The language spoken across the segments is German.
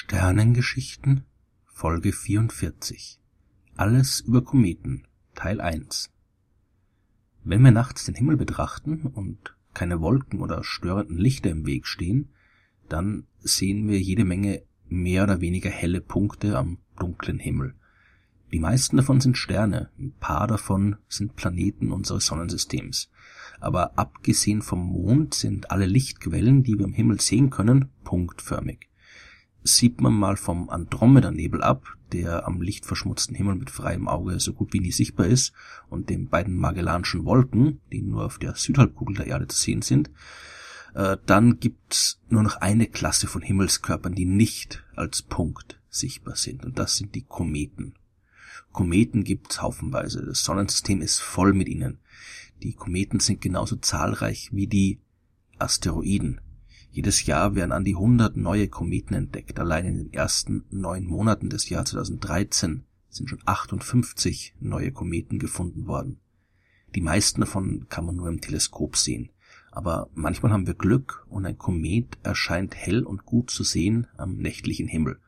Sternengeschichten Folge 44 Alles über Kometen Teil 1 Wenn wir nachts den Himmel betrachten und keine Wolken oder störenden Lichter im Weg stehen, dann sehen wir jede Menge mehr oder weniger helle Punkte am dunklen Himmel. Die meisten davon sind Sterne, ein paar davon sind Planeten unseres Sonnensystems. Aber abgesehen vom Mond sind alle Lichtquellen, die wir im Himmel sehen können, punktförmig sieht man mal vom Andromeda-Nebel ab, der am lichtverschmutzten Himmel mit freiem Auge so gut wie nie sichtbar ist, und den beiden Magellanischen Wolken, die nur auf der Südhalbkugel der Erde zu sehen sind, äh, dann gibt's nur noch eine Klasse von Himmelskörpern, die nicht als Punkt sichtbar sind, und das sind die Kometen. Kometen gibt's haufenweise, das Sonnensystem ist voll mit ihnen. Die Kometen sind genauso zahlreich wie die Asteroiden. Jedes Jahr werden an die 100 neue Kometen entdeckt. Allein in den ersten neun Monaten des Jahres 2013 sind schon 58 neue Kometen gefunden worden. Die meisten davon kann man nur im Teleskop sehen. Aber manchmal haben wir Glück und ein Komet erscheint hell und gut zu sehen am nächtlichen Himmel.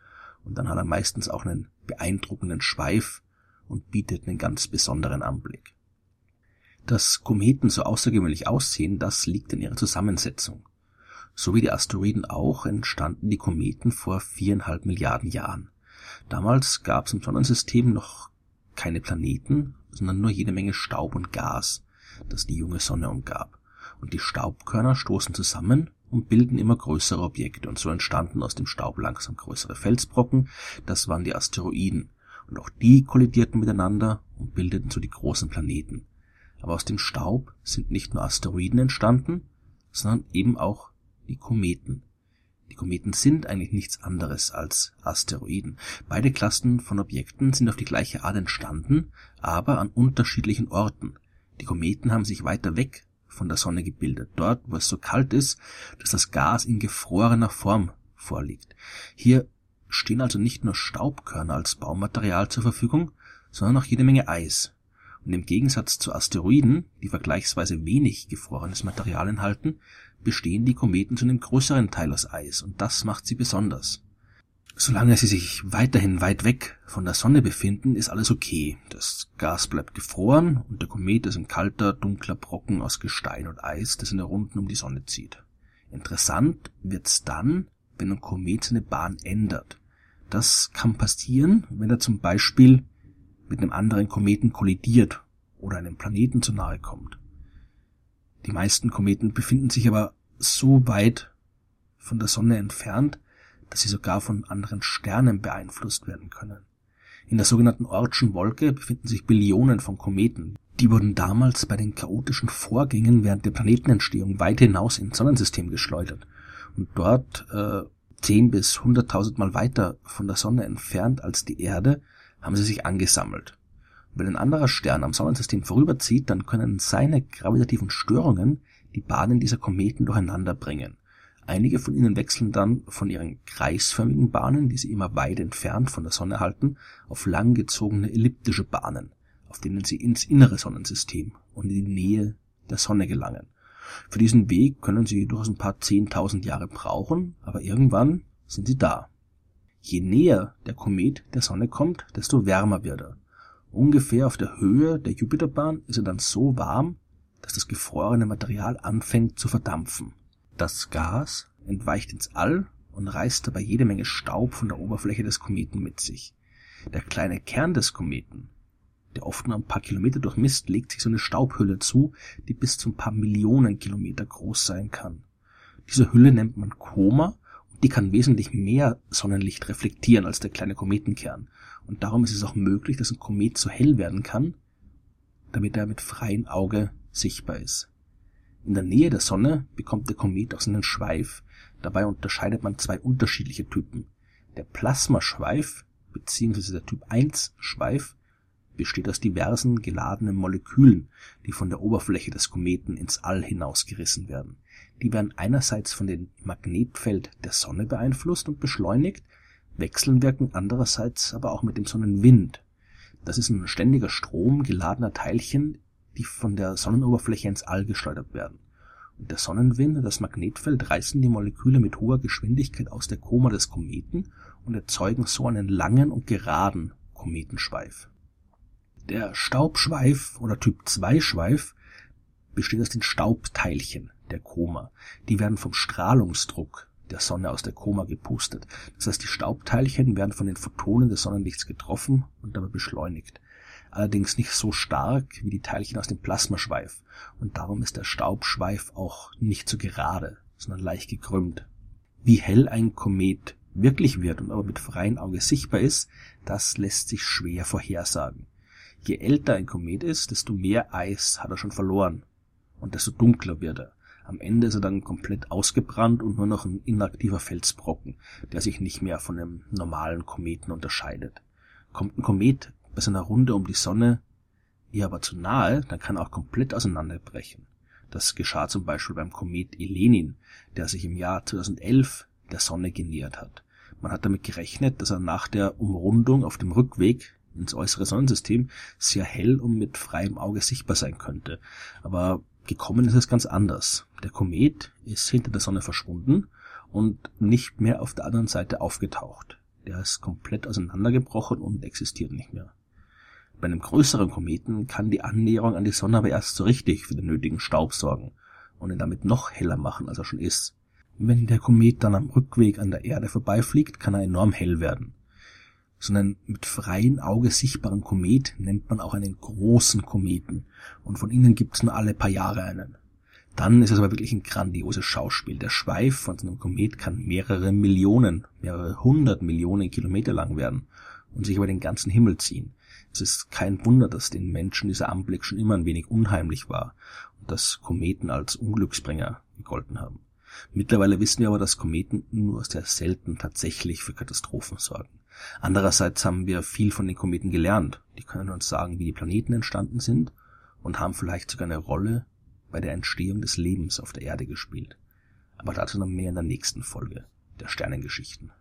Und dann hat er meistens auch einen beeindruckenden Schweif und bietet einen ganz besonderen Anblick. Dass Kometen so außergewöhnlich aussehen, das liegt in ihrer Zusammensetzung. So wie die Asteroiden auch entstanden die Kometen vor viereinhalb Milliarden Jahren. Damals gab es im Sonnensystem noch keine Planeten, sondern nur jede Menge Staub und Gas, das die junge Sonne umgab. Und die Staubkörner stoßen zusammen und bilden immer größere Objekte. Und so entstanden aus dem Staub langsam größere Felsbrocken. Das waren die Asteroiden. Und auch die kollidierten miteinander und bildeten so die großen Planeten. Aber aus dem Staub sind nicht nur Asteroiden entstanden, sondern eben auch die Kometen. Die Kometen sind eigentlich nichts anderes als Asteroiden. Beide Klassen von Objekten sind auf die gleiche Art entstanden, aber an unterschiedlichen Orten. Die Kometen haben sich weiter weg von der Sonne gebildet, dort, wo es so kalt ist, dass das Gas in gefrorener Form vorliegt. Hier stehen also nicht nur Staubkörner als Baumaterial zur Verfügung, sondern auch jede Menge Eis. Und im Gegensatz zu Asteroiden, die vergleichsweise wenig gefrorenes Material enthalten, bestehen die Kometen zu einem größeren Teil aus Eis, und das macht sie besonders. Solange sie sich weiterhin weit weg von der Sonne befinden, ist alles okay. Das Gas bleibt gefroren und der Komet ist ein kalter, dunkler Brocken aus Gestein und Eis, das in der Runden um die Sonne zieht. Interessant wird's dann, wenn ein Komet seine Bahn ändert. Das kann passieren, wenn er zum Beispiel mit einem anderen Kometen kollidiert oder einem Planeten zu nahe kommt. Die meisten Kometen befinden sich aber so weit von der Sonne entfernt, dass sie sogar von anderen Sternen beeinflusst werden können. In der sogenannten Ortschen Wolke befinden sich Billionen von Kometen. Die wurden damals bei den chaotischen Vorgängen während der Planetenentstehung weit hinaus ins Sonnensystem geschleudert und dort äh, 10 bis 100.000 Mal weiter von der Sonne entfernt als die Erde haben sie sich angesammelt. Wenn ein anderer Stern am Sonnensystem vorüberzieht, dann können seine gravitativen Störungen die Bahnen dieser Kometen durcheinander bringen. Einige von ihnen wechseln dann von ihren kreisförmigen Bahnen, die sie immer weit entfernt von der Sonne halten, auf langgezogene elliptische Bahnen, auf denen sie ins innere Sonnensystem und in die Nähe der Sonne gelangen. Für diesen Weg können sie durchaus ein paar zehntausend Jahre brauchen, aber irgendwann sind sie da. Je näher der Komet der Sonne kommt, desto wärmer wird er. Ungefähr auf der Höhe der Jupiterbahn ist er dann so warm, dass das gefrorene Material anfängt zu verdampfen. Das Gas entweicht ins All und reißt dabei jede Menge Staub von der Oberfläche des Kometen mit sich. Der kleine Kern des Kometen, der oft nur ein paar Kilometer durchmisst, legt sich so eine Staubhülle zu, die bis zu ein paar Millionen Kilometer groß sein kann. Diese Hülle nennt man Koma die kann wesentlich mehr Sonnenlicht reflektieren als der kleine Kometenkern und darum ist es auch möglich, dass ein Komet so hell werden kann, damit er mit freiem Auge sichtbar ist. In der Nähe der Sonne bekommt der Komet auch seinen Schweif. Dabei unterscheidet man zwei unterschiedliche Typen. Der Plasmaschweif bzw. der Typ 1 Schweif besteht aus diversen geladenen Molekülen, die von der Oberfläche des Kometen ins All hinausgerissen werden. Die werden einerseits von dem Magnetfeld der Sonne beeinflusst und beschleunigt, Wechselwirken andererseits aber auch mit dem Sonnenwind. Das ist ein ständiger Strom geladener Teilchen, die von der Sonnenoberfläche ins All geschleudert werden. Der Sonnenwind und das Magnetfeld reißen die Moleküle mit hoher Geschwindigkeit aus der Koma des Kometen und erzeugen so einen langen und geraden Kometenschweif. Der Staubschweif oder Typ 2 Schweif besteht aus den Staubteilchen der Koma. Die werden vom Strahlungsdruck der Sonne aus der Koma gepustet. Das heißt, die Staubteilchen werden von den Photonen des Sonnenlichts getroffen und dabei beschleunigt. Allerdings nicht so stark wie die Teilchen aus dem Plasmaschweif. Und darum ist der Staubschweif auch nicht so gerade, sondern leicht gekrümmt. Wie hell ein Komet wirklich wird und aber mit freiem Auge sichtbar ist, das lässt sich schwer vorhersagen. Je älter ein Komet ist, desto mehr Eis hat er schon verloren und desto dunkler wird er. Am Ende ist er dann komplett ausgebrannt und nur noch ein inaktiver Felsbrocken, der sich nicht mehr von einem normalen Kometen unterscheidet. Kommt ein Komet bei seiner Runde um die Sonne ihr aber zu nahe, dann kann er auch komplett auseinanderbrechen. Das geschah zum Beispiel beim Komet Elenin, der sich im Jahr 2011 der Sonne genähert hat. Man hat damit gerechnet, dass er nach der Umrundung auf dem Rückweg ins äußere Sonnensystem sehr hell und mit freiem Auge sichtbar sein könnte. Aber Gekommen ist es ganz anders. Der Komet ist hinter der Sonne verschwunden und nicht mehr auf der anderen Seite aufgetaucht. Der ist komplett auseinandergebrochen und existiert nicht mehr. Bei einem größeren Kometen kann die Annäherung an die Sonne aber erst so richtig für den nötigen Staub sorgen und ihn damit noch heller machen, als er schon ist. Wenn der Komet dann am Rückweg an der Erde vorbeifliegt, kann er enorm hell werden so einen mit freiem Auge sichtbaren Komet nennt man auch einen großen Kometen. Und von ihnen gibt es nur alle paar Jahre einen. Dann ist es aber wirklich ein grandioses Schauspiel. Der Schweif von so einem Komet kann mehrere Millionen, mehrere hundert Millionen Kilometer lang werden und sich über den ganzen Himmel ziehen. Es ist kein Wunder, dass den Menschen dieser Anblick schon immer ein wenig unheimlich war und dass Kometen als Unglücksbringer gegolten haben. Mittlerweile wissen wir aber, dass Kometen nur sehr selten tatsächlich für Katastrophen sorgen. Andererseits haben wir viel von den Kometen gelernt. Die können uns sagen, wie die Planeten entstanden sind und haben vielleicht sogar eine Rolle bei der Entstehung des Lebens auf der Erde gespielt. Aber dazu noch mehr in der nächsten Folge der Sternengeschichten.